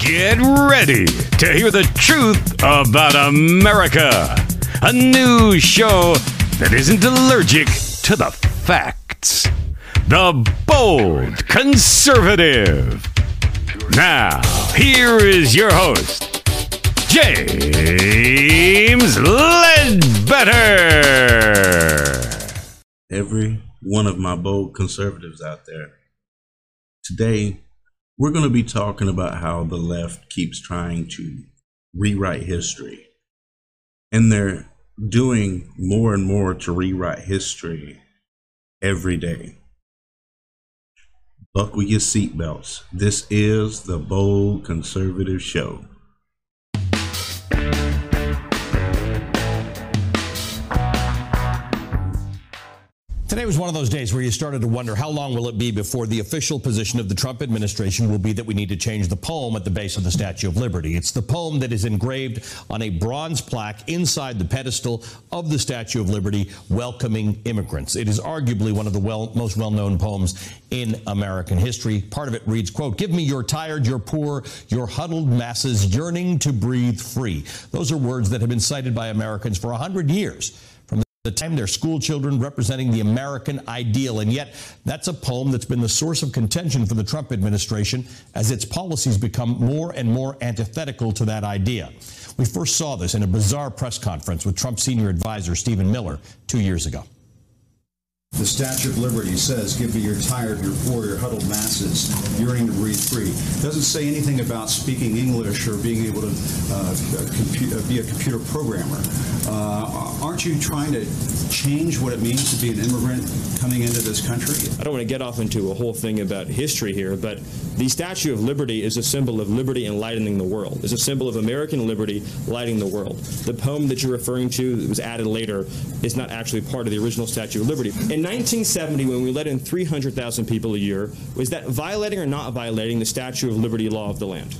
Get ready to hear the truth about America. A news show that isn't allergic to the facts. The Bold Conservative. Now, here is your host, James Ledbetter. every one of my bold conservatives out there. Today, we're going to be talking about how the left keeps trying to rewrite history. And they're doing more and more to rewrite history every day. Buckle your seatbelts. This is the Bold Conservative Show. Today was one of those days where you started to wonder how long will it be before the official position of the Trump administration will be that we need to change the poem at the base of the Statue of Liberty. It's the poem that is engraved on a bronze plaque inside the pedestal of the Statue of Liberty welcoming immigrants. It is arguably one of the well, most well-known poems in American history. Part of it reads, quote, "Give me your tired, your poor, your huddled masses yearning to breathe free." Those are words that have been cited by Americans for 100 years the time they're school children representing the American ideal. And yet, that's a poem that's been the source of contention for the Trump administration as its policies become more and more antithetical to that idea. We first saw this in a bizarre press conference with Trump senior advisor Stephen Miller two years ago. The Statue of Liberty says, Give me your tired, your poor, your huddled masses, yearning to breathe free. doesn't say anything about speaking English or being able to uh, compu- be a computer programmer. Uh, aren't you trying to change what it means to be an immigrant coming into this country? I don't want to get off into a whole thing about history here, but the Statue of Liberty is a symbol of liberty enlightening the world. It's a symbol of American liberty lighting the world. The poem that you're referring to that was added later is not actually part of the original Statue of Liberty. In 1970, when we let in 300,000 people a year, was that violating or not violating the Statue of Liberty law of the land?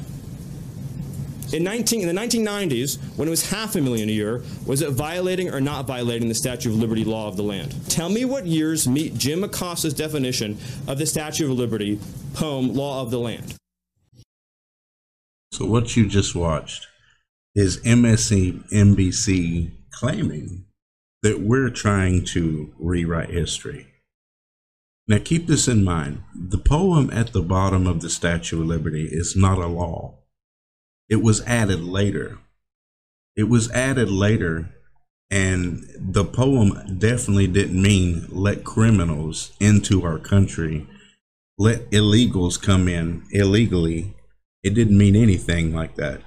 In, 19, in the 1990s, when it was half a million a year, was it violating or not violating the Statue of Liberty law of the land? Tell me what years meet Jim Acosta's definition of the Statue of Liberty poem Law of the Land. So, what you just watched is MSNBC claiming that we're trying to rewrite history. Now, keep this in mind the poem at the bottom of the Statue of Liberty is not a law, it was added later. It was added later, and the poem definitely didn't mean let criminals into our country, let illegals come in illegally. It didn't mean anything like that.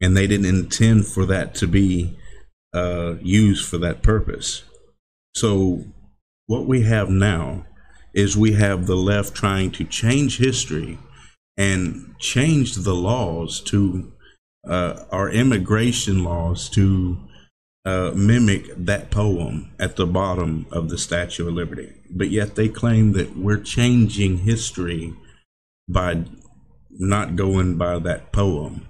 And they didn't intend for that to be uh, used for that purpose. So, what we have now is we have the left trying to change history and change the laws to uh, our immigration laws to uh, mimic that poem at the bottom of the Statue of Liberty. But yet they claim that we're changing history by not going by that poem.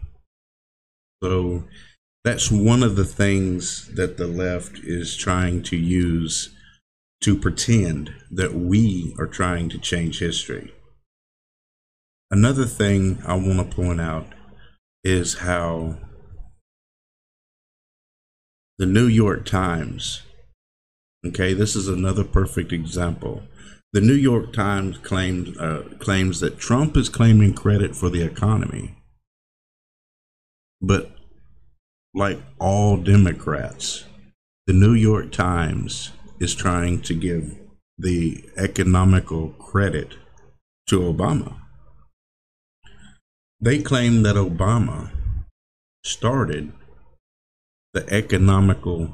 So that's one of the things that the left is trying to use to pretend that we are trying to change history. Another thing I want to point out is how the New York Times, okay, this is another perfect example. The New York Times claims uh, claims that Trump is claiming credit for the economy, but like all Democrats, the New York Times is trying to give the economical credit to Obama. They claim that Obama started the economical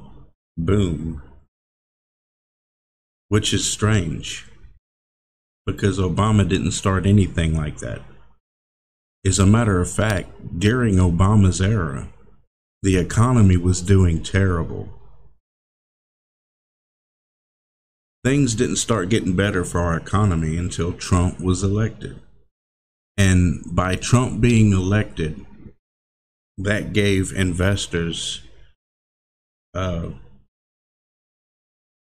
boom, which is strange because Obama didn't start anything like that. As a matter of fact, during Obama's era, the economy was doing terrible. Things didn't start getting better for our economy until Trump was elected. And by Trump being elected, that gave investors uh,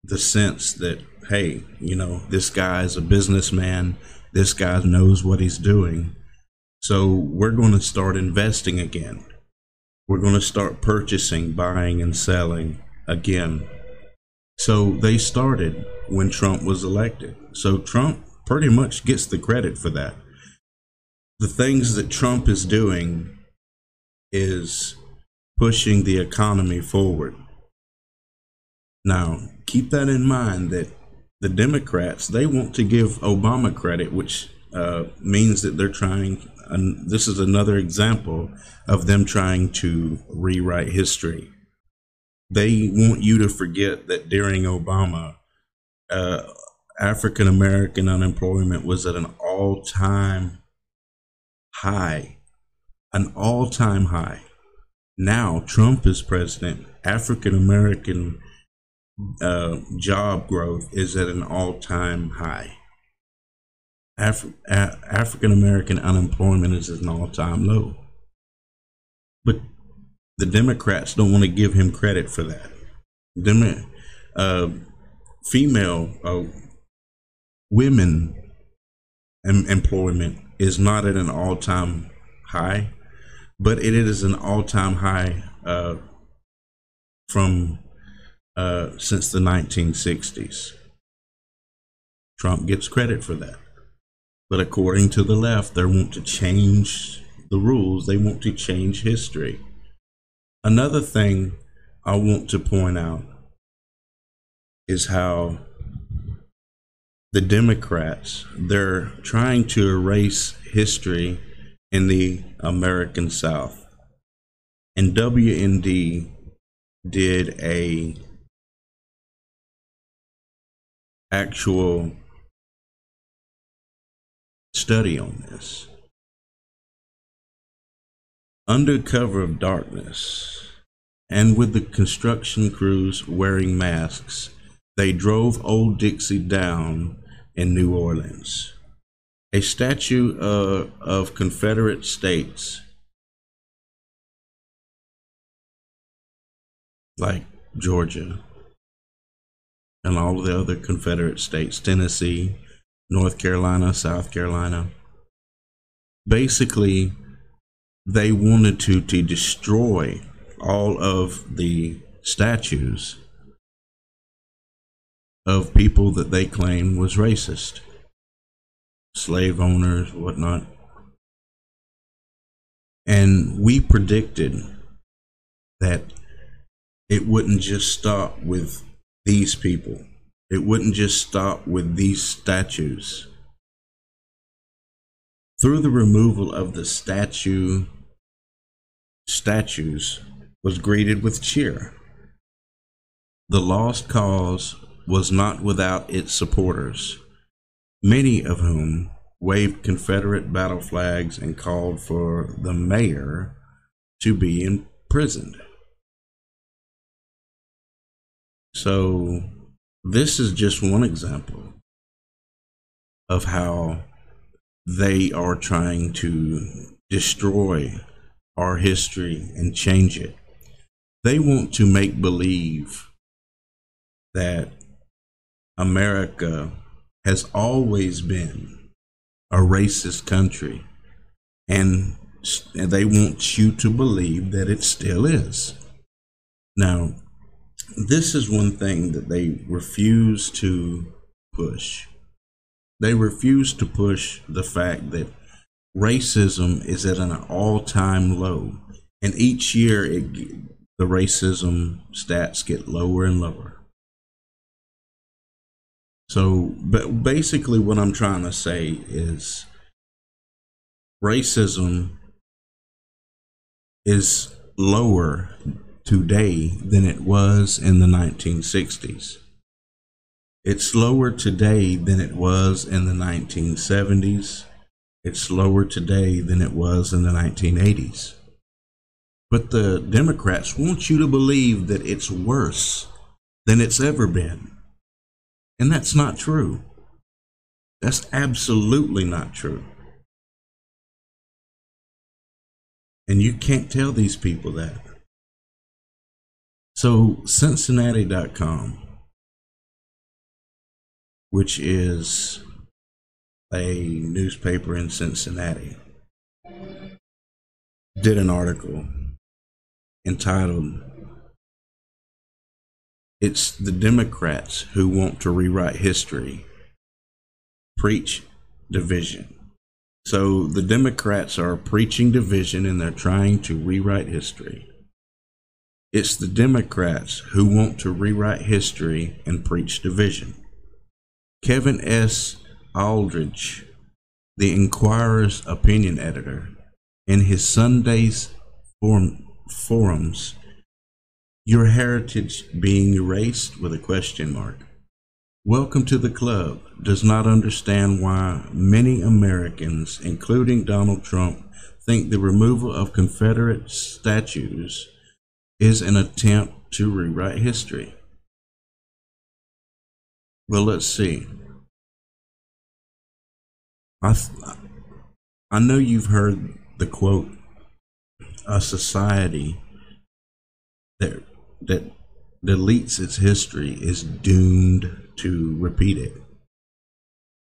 the sense that, hey, you know, this guy is a businessman, this guy knows what he's doing. So we're going to start investing again. We're going to start purchasing, buying, and selling again. So they started when Trump was elected. So Trump pretty much gets the credit for that. The things that Trump is doing is pushing the economy forward. Now, keep that in mind that the Democrats, they want to give Obama credit, which uh, means that they're trying, and this is another example of them trying to rewrite history. They want you to forget that during Obama, uh, African American unemployment was at an all time high. An all time high. Now, Trump is president. African American uh, job growth is at an all time high. Af- a- African American unemployment is at an all time low. But the Democrats don't want to give him credit for that. Uh, female uh, women em- employment is not at an all time high, but it is an all time high uh, from uh, since the 1960s. Trump gets credit for that. But according to the left, they want to change the rules, they want to change history. Another thing I want to point out is how the Democrats they're trying to erase history in the American South. And WND did a actual study on this. Under cover of darkness, and with the construction crews wearing masks, they drove Old Dixie down in New Orleans. A statue uh, of Confederate states like Georgia and all of the other Confederate states, Tennessee, North Carolina, South Carolina. Basically, they wanted to, to destroy all of the statues of people that they claimed was racist, slave owners, whatnot. And we predicted that it wouldn't just stop with these people. It wouldn't just stop with these statues. Through the removal of the statue, statues was greeted with cheer. The lost cause was not without its supporters, many of whom waved Confederate battle flags and called for the mayor to be imprisoned. So, this is just one example of how they are trying to destroy our history and change it. They want to make believe that America has always been a racist country, and they want you to believe that it still is. Now, this is one thing that they refuse to push. They refuse to push the fact that racism is at an all-time low, and each year it, the racism stats get lower and lower. So, but basically, what I'm trying to say is racism is lower today than it was in the 1960s. It's lower today than it was in the 1970s. It's lower today than it was in the 1980s. But the Democrats want you to believe that it's worse than it's ever been. And that's not true. That's absolutely not true. And you can't tell these people that. So, Cincinnati.com, which is a newspaper in Cincinnati, did an article entitled It's the Democrats who want to rewrite history, preach division. So the Democrats are preaching division and they're trying to rewrite history. It's the Democrats who want to rewrite history and preach division. Kevin S. Aldridge, the Enquirer's opinion editor, in his Sunday's forum, forums, your heritage being erased with a question mark. Welcome to the club does not understand why many Americans, including Donald Trump, think the removal of Confederate statues is an attempt to rewrite history. Well, let's see. I, I know you've heard the quote, a society that, that deletes its history is doomed to repeat it.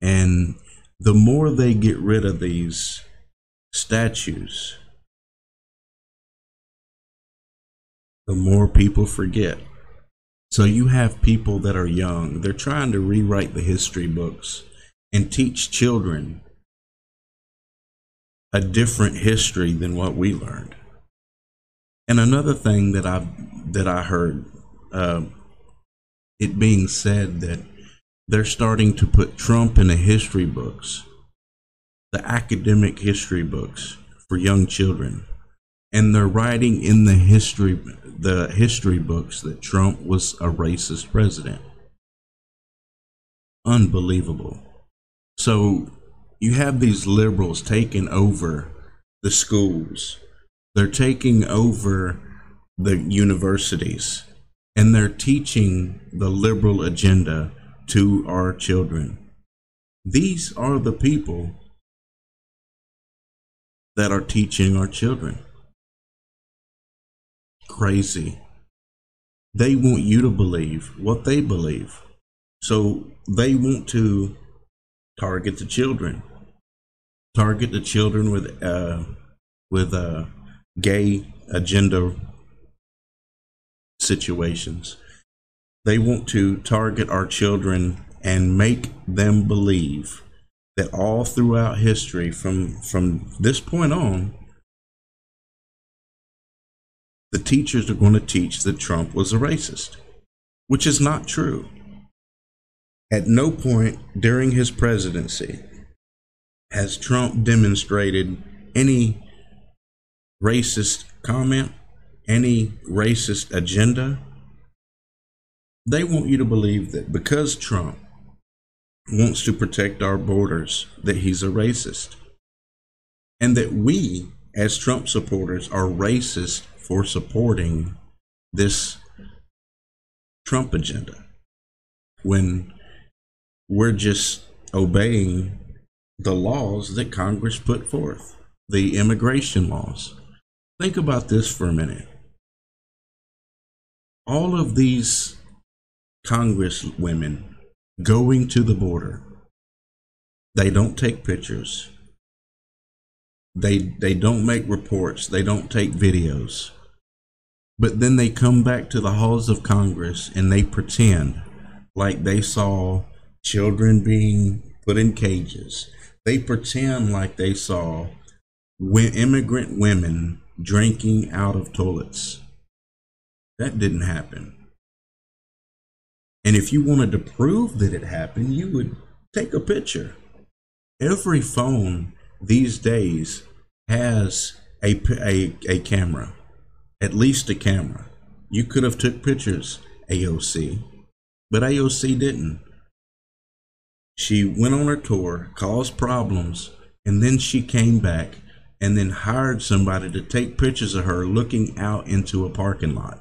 And the more they get rid of these statues, the more people forget. So you have people that are young, they're trying to rewrite the history books and teach children a different history than what we learned. And another thing that I that I heard uh, it being said that they're starting to put Trump in the history books, the academic history books for young children, and they're writing in the history the history books that Trump was a racist president. Unbelievable. So you have these liberals taking over the schools. They're taking over the universities and they're teaching the liberal agenda to our children. These are the people that are teaching our children. Crazy. They want you to believe what they believe. So they want to target the children. Target the children with uh, with uh, gay agenda situations. They want to target our children and make them believe that all throughout history, from, from this point on, the teachers are going to teach that Trump was a racist, which is not true. At no point during his presidency has Trump demonstrated any racist comment any racist agenda. They want you to believe that because Trump wants to protect our borders, that he's a racist. And that we, as Trump supporters, are racist for supporting this Trump agenda when we're just obeying the laws that Congress put forth, the immigration laws. Think about this for a minute all of these Congress women going to the border, they don't take pictures. They they don't make reports. They don't take videos. But then they come back to the halls of Congress and they pretend like they saw children being put in cages. They pretend like they saw immigrant women drinking out of toilets. That didn't happen. And if you wanted to prove that it happened, you would take a picture. Every phone these days has a, a, a camera, at least a camera. You could have took pictures, AOC, but AOC didn't. She went on her tour, caused problems, and then she came back and then hired somebody to take pictures of her looking out into a parking lot.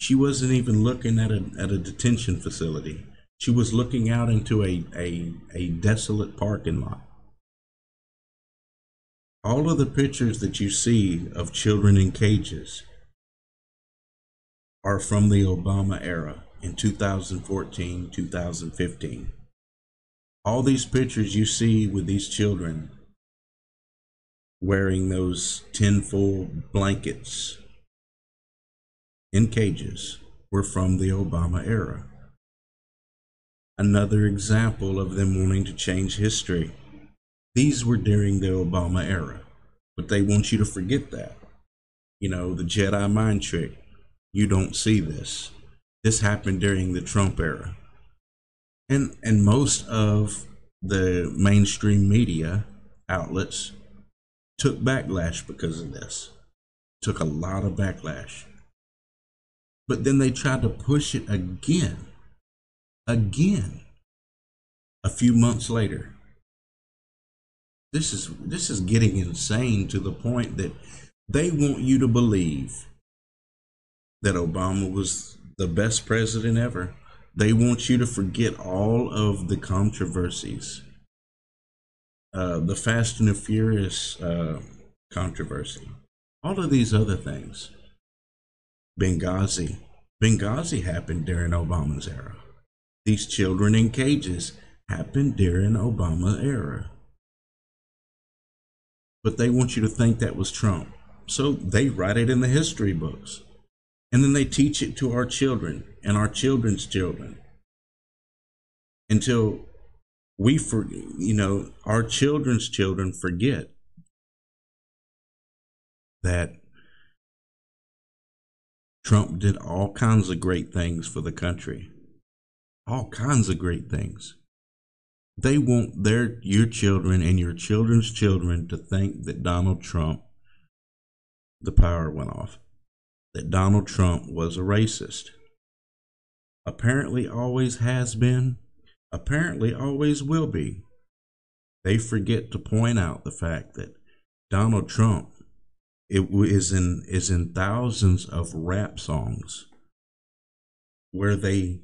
She wasn't even looking at a, at a detention facility. She was looking out into a, a, a desolate parking lot. All of the pictures that you see of children in cages are from the Obama era in 2014, 2015. All these pictures you see with these children wearing those tinfoil blankets in cages were from the Obama era. Another example of them wanting to change history. These were during the Obama era, but they want you to forget that. You know, the Jedi mind trick. You don't see this. This happened during the Trump era. And and most of the mainstream media outlets took backlash because of this. Took a lot of backlash. But then they tried to push it again. Again. A few months later. This is this is getting insane to the point that they want you to believe that Obama was the best president ever. They want you to forget all of the controversies uh, the Fast and the Furious uh, controversy, all of these other things. Benghazi. Benghazi happened during Obama's era. These children in cages happened during Obama era. But they want you to think that was Trump. So they write it in the history books. And then they teach it to our children and our children's children until we for you know our children's children forget that Trump did all kinds of great things for the country. All kinds of great things. They want their your children and your children's children to think that Donald Trump the power went off. That Donald Trump was a racist. Apparently always has been apparently always will be. They forget to point out the fact that Donald Trump it is in is in thousands of rap songs where they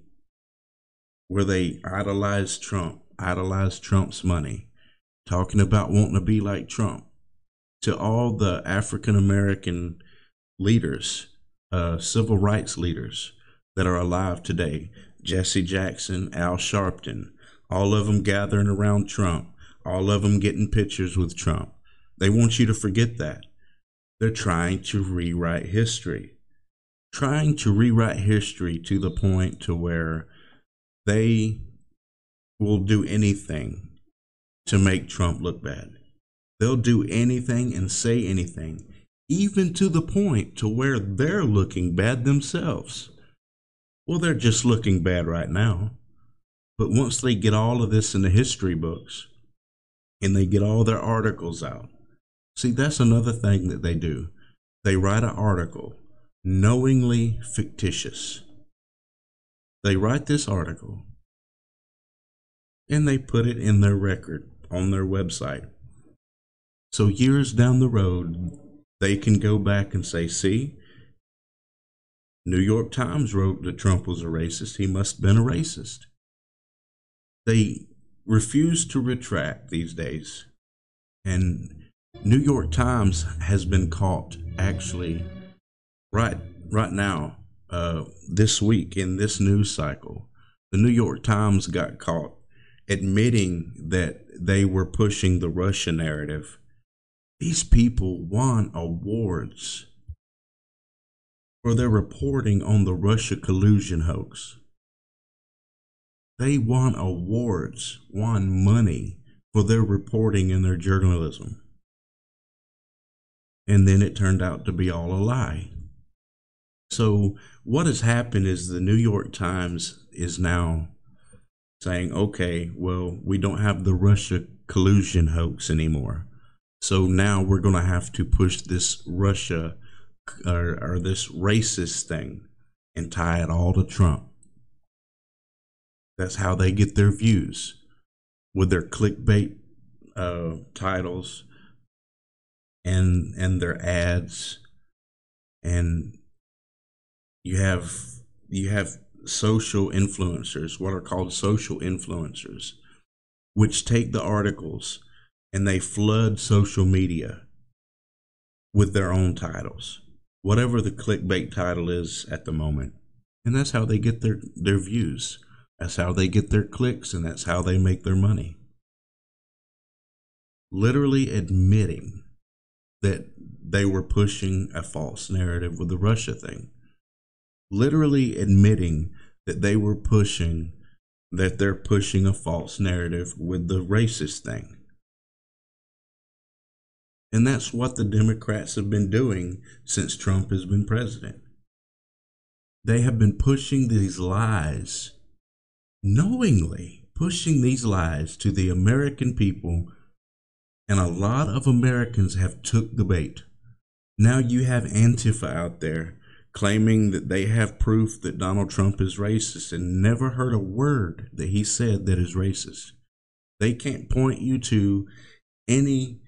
where they idolize Trump, idolize Trump's money, talking about wanting to be like Trump. To all the African American leaders, uh, civil rights leaders that are alive today, Jesse Jackson, Al Sharpton, all of them gathering around Trump, all of them getting pictures with Trump. They want you to forget that. They're trying to rewrite history. Trying to rewrite history to the point to where they will do anything to make Trump look bad. They'll do anything and say anything, even to the point to where they're looking bad themselves. Well, they're just looking bad right now. But once they get all of this in the history books and they get all their articles out, see, that's another thing that they do. They write an article knowingly fictitious. They write this article and they put it in their record on their website. So years down the road, they can go back and say, see, New York Times wrote that Trump was a racist. He must have been a racist. They refuse to retract these days. And New York Times has been caught actually right right now, uh, this week in this news cycle. The New York Times got caught admitting that they were pushing the Russia narrative. These people won awards for their reporting on the Russia collusion hoax. They won awards, won money for their reporting and their journalism. And then it turned out to be all a lie. So, what has happened is the New York Times is now saying, okay, well, we don't have the Russia collusion hoax anymore. So now we're going to have to push this Russia or, or this racist thing and tie it all to Trump. That's how they get their views with their clickbait uh, titles and and their ads and you have you have social influencers what are called social influencers which take the articles and they flood social media with their own titles whatever the clickbait title is at the moment. And that's how they get their, their views. That's how they get their clicks, and that's how they make their money. Literally admitting that they were pushing a false narrative with the Russia thing. Literally admitting that they were pushing that they're pushing a false narrative with the racist thing. And that's what the Democrats have been doing since Trump has been president. They have been pushing these lies, knowingly pushing these lies to the American people, and a lot of Americans have took the bait. Now you have Antifa out there claiming that they have proof that Donald Trump is racist and never heard a word that he said that is racist. They can't point you to any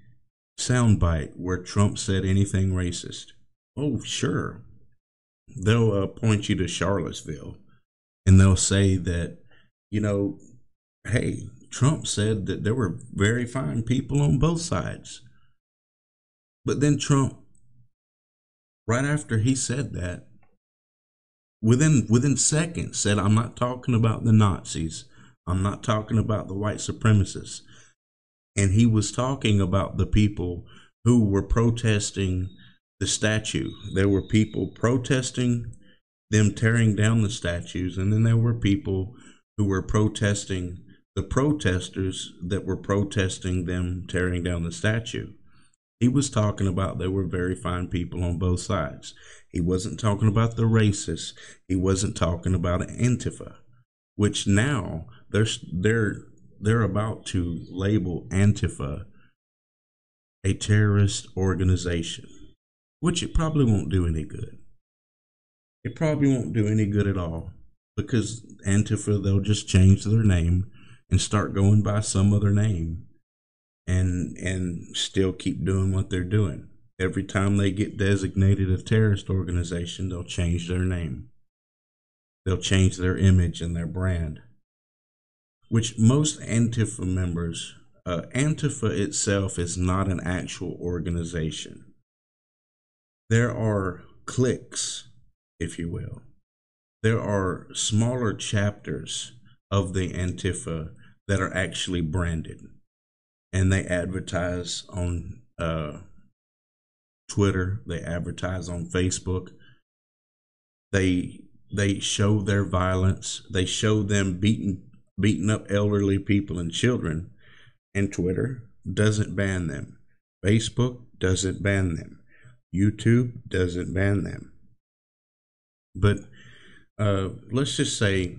soundbite where Trump said anything racist. Oh, sure. They'll uh, point you to Charlottesville and they'll say that, you know, hey, Trump said that there were very fine people on both sides. But then Trump right after he said that, within within seconds, said, "I'm not talking about the Nazis. I'm not talking about the white supremacists." And he was talking about the people who were protesting the statue. There were people protesting them tearing down the statues, and then there were people who were protesting the protesters that were protesting them tearing down the statue. He was talking about there were very fine people on both sides. He wasn't talking about the racists. He wasn't talking about Antifa, which now they're they're they're about to label Antifa a terrorist organization, which it probably won't do any good. It probably won't do any good at all because Antifa they'll just change their name and start going by some other name and and still keep doing what they're doing. Every time they get designated a terrorist organization, they'll change their name. They'll change their image and their brand. Which most Antifa members, uh, Antifa itself is not an actual organization. There are cliques, if you will. There are smaller chapters of the Antifa that are actually branded and they advertise on uh, Twitter. They advertise on Facebook. They they show their violence. They show them beating beating up elderly people and children. And Twitter doesn't ban them. Facebook doesn't ban them. YouTube doesn't ban them. But uh, let's just say,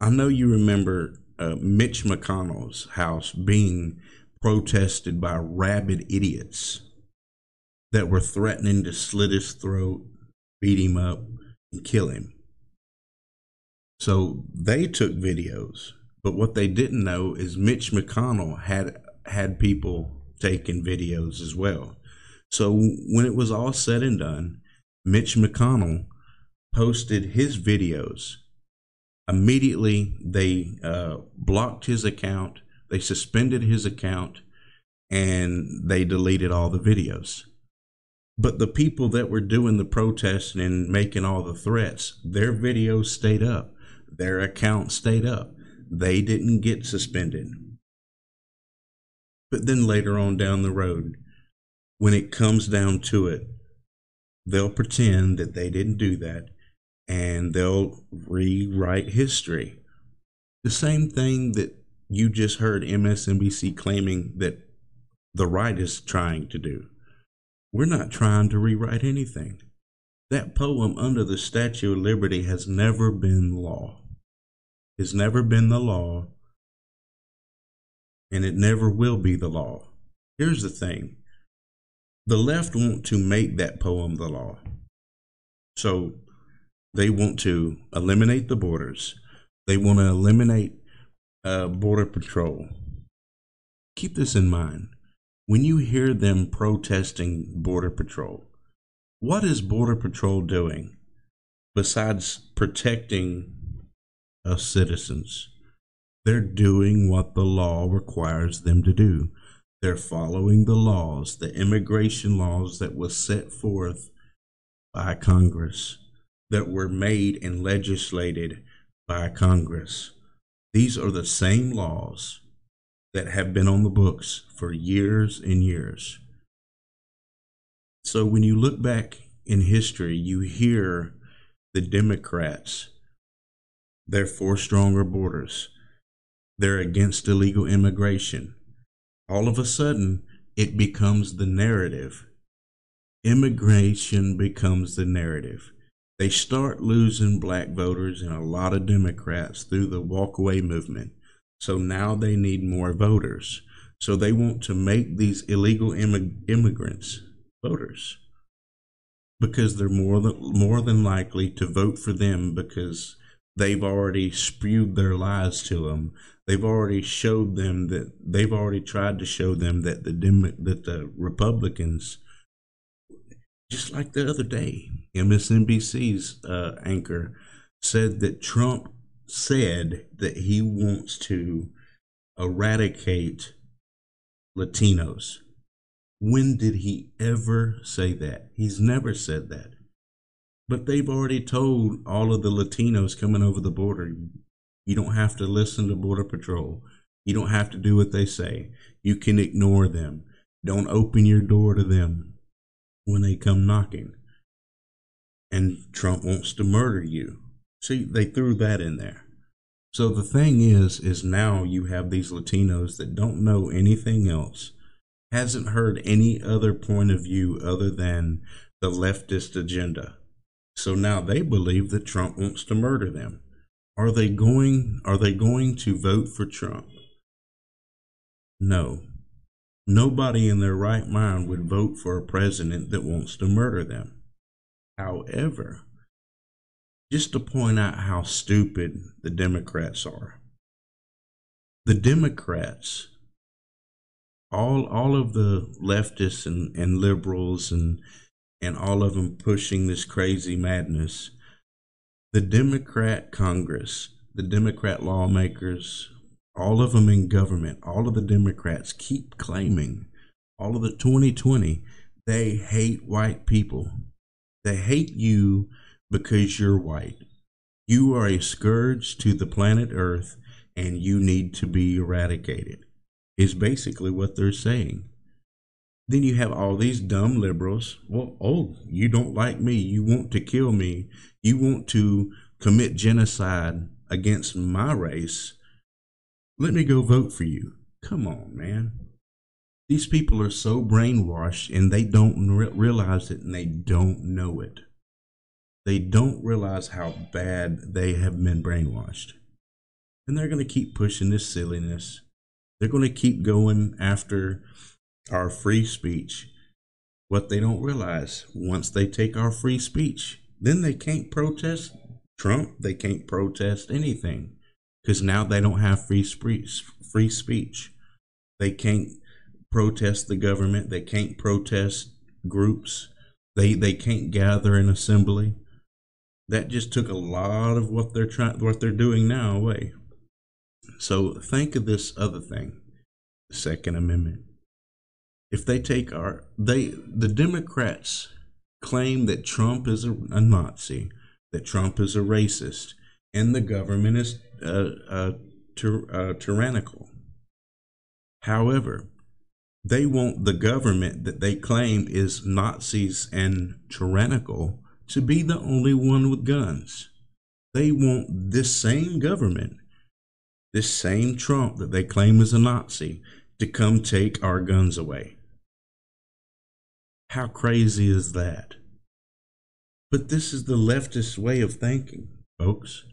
I know you remember uh, Mitch McConnell's house being protested by rabid idiots that were threatening to slit his throat, beat him up, and kill him. So they took videos, but what they didn't know is Mitch McConnell had had people taking videos as well. So when it was all said and done, Mitch McConnell posted his videos. Immediately, they uh, blocked his account they suspended his account and they deleted all the videos. But the people that were doing the protesting and making all the threats, their videos stayed up. Their account stayed up. They didn't get suspended. But then later on down the road, when it comes down to it, they'll pretend that they didn't do that and they'll rewrite history. The same thing that you just heard MSNBC claiming that the right is trying to do. We're not trying to rewrite anything. That poem under the Statue of Liberty has never been law. It's never been the law, and it never will be the law. Here's the thing the left want to make that poem the law. So they want to eliminate the borders, they want to eliminate uh, Border Patrol. Keep this in mind. When you hear them protesting Border Patrol, what is Border Patrol doing besides protecting us citizens? They're doing what the law requires them to do. They're following the laws, the immigration laws that was set forth by Congress, that were made and legislated by Congress. These are the same laws that have been on the books for years and years. So when you look back in history, you hear the Democrats, they're for stronger borders, they're against illegal immigration. All of a sudden, it becomes the narrative. Immigration becomes the narrative. They start losing black voters and a lot of Democrats through the walkaway movement. So now they need more voters. So they want to make these illegal immig- immigrants voters because they're more than more than likely to vote for them because they've already spewed their lies to them. They've already showed them that they've already tried to show them that the Dem- that the Republicans, just like the other day, MSNBC's uh, anchor said that Trump said that he wants to eradicate Latinos. When did he ever say that? He's never said that. But they've already told all of the Latinos coming over the border, you don't have to listen to Border Patrol. You don't have to do what they say. You can ignore them. Don't open your door to them when they come knocking. And Trump wants to murder you. See, they threw that in there. So the thing is, is now you have these Latinos that don't know anything else hasn't heard any other point of view other than the leftist agenda. So now they believe that Trump wants to murder them. Are they going are they going to vote for Trump? No. Nobody in their right mind would vote for a president that wants to murder them. However, just to point out how stupid the Democrats are. The Democrats all all of the leftists and, and liberals and and all of them pushing this crazy madness. The Democrat Congress, the Democrat lawmakers, all of them in government, all of the Democrats keep claiming, all of the 2020, they hate white people. They hate you because you're white. You are a scourge to the planet Earth and you need to be eradicated is basically what they're saying. Then you have all these dumb liberals. Well, oh, you don't like me. You want to kill me. You want to commit genocide against my race. Let me go vote for you. Come on, man. These people are so brainwashed and they don't re- realize it and they don't know it. They don't realize how bad they have been brainwashed. And they're going to keep pushing this silliness they're going to keep going after our free speech. What they don't realize, once they take our free speech, then they can't protest Trump. They can't protest anything because now they don't have free speech. Free speech. They can't protest the government. They can't protest groups. They they can't gather in assembly. That just took a lot of what they're trying, what they're doing now away. So think of this other thing, the Second Amendment. If they take our they the Democrats claim that Trump is a, a Nazi, that Trump is a racist, and the government is uh, uh, uh, tyrannical. However, they want the government that they claim is Nazis and tyrannical to be the only one with guns. They want this same government this same Trump that they claim is a Nazi to come take our guns away. How crazy is that? But this is the leftist way of thinking, folks.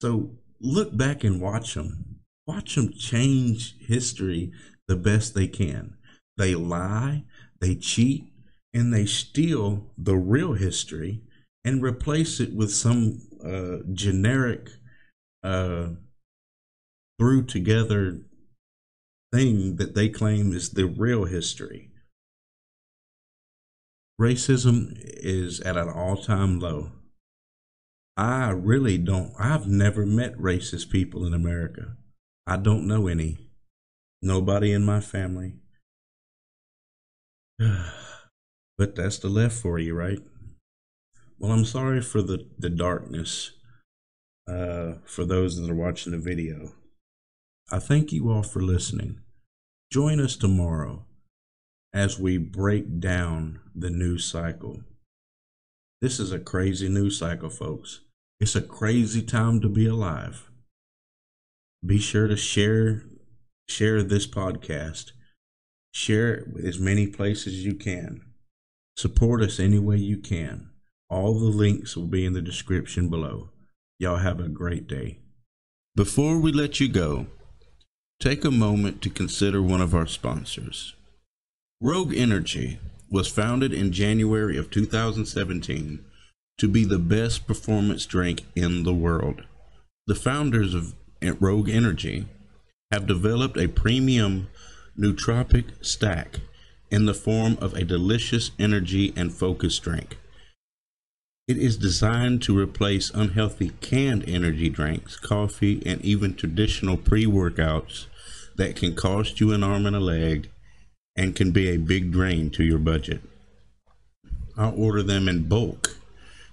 So look back and watch them. Watch them change history the best they can. They lie, they cheat, and they steal the real history and replace it with some uh, generic uh, threw together thing that they claim is the real history. Racism is at an all time low. I really don't, I've never met racist people in America. I don't know any. Nobody in my family. but that's the left for you, right? Well, I'm sorry for the, the darkness uh, for those that are watching the video. I thank you all for listening. Join us tomorrow. as we break down the news cycle. This is a crazy news cycle, folks. It's a crazy time to be alive. Be sure to share share this podcast. Share it with as many places as you can. Support us any way you can. All the links will be in the description below. Y'all have a great day. Before we let you go, take a moment to consider one of our sponsors. Rogue Energy was founded in January of 2017 to be the best performance drink in the world. The founders of Rogue Energy have developed a premium nootropic stack in the form of a delicious energy and focus drink. It is designed to replace unhealthy canned energy drinks, coffee, and even traditional pre workouts that can cost you an arm and a leg and can be a big drain to your budget. I'll order them in bulk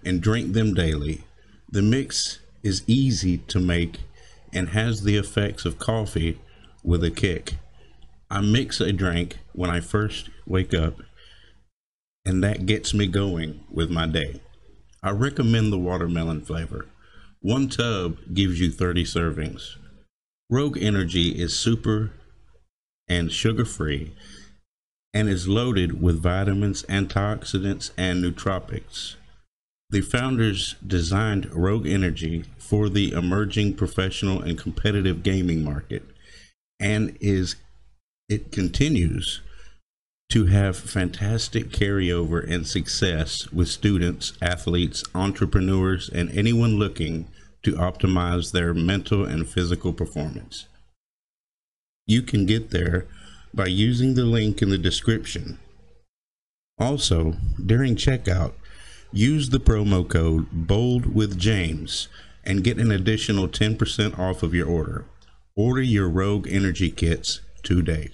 and drink them daily. The mix is easy to make and has the effects of coffee with a kick. I mix a drink when I first wake up, and that gets me going with my day. I recommend the watermelon flavor. One tub gives you 30 servings. Rogue Energy is super and sugar free and is loaded with vitamins, antioxidants, and nootropics. The founders designed Rogue Energy for the emerging professional and competitive gaming market and is it continues to have fantastic carryover and success with students, athletes, entrepreneurs, and anyone looking to optimize their mental and physical performance. You can get there by using the link in the description. Also, during checkout, use the promo code BOLD with James and get an additional 10% off of your order. Order your Rogue Energy kits today.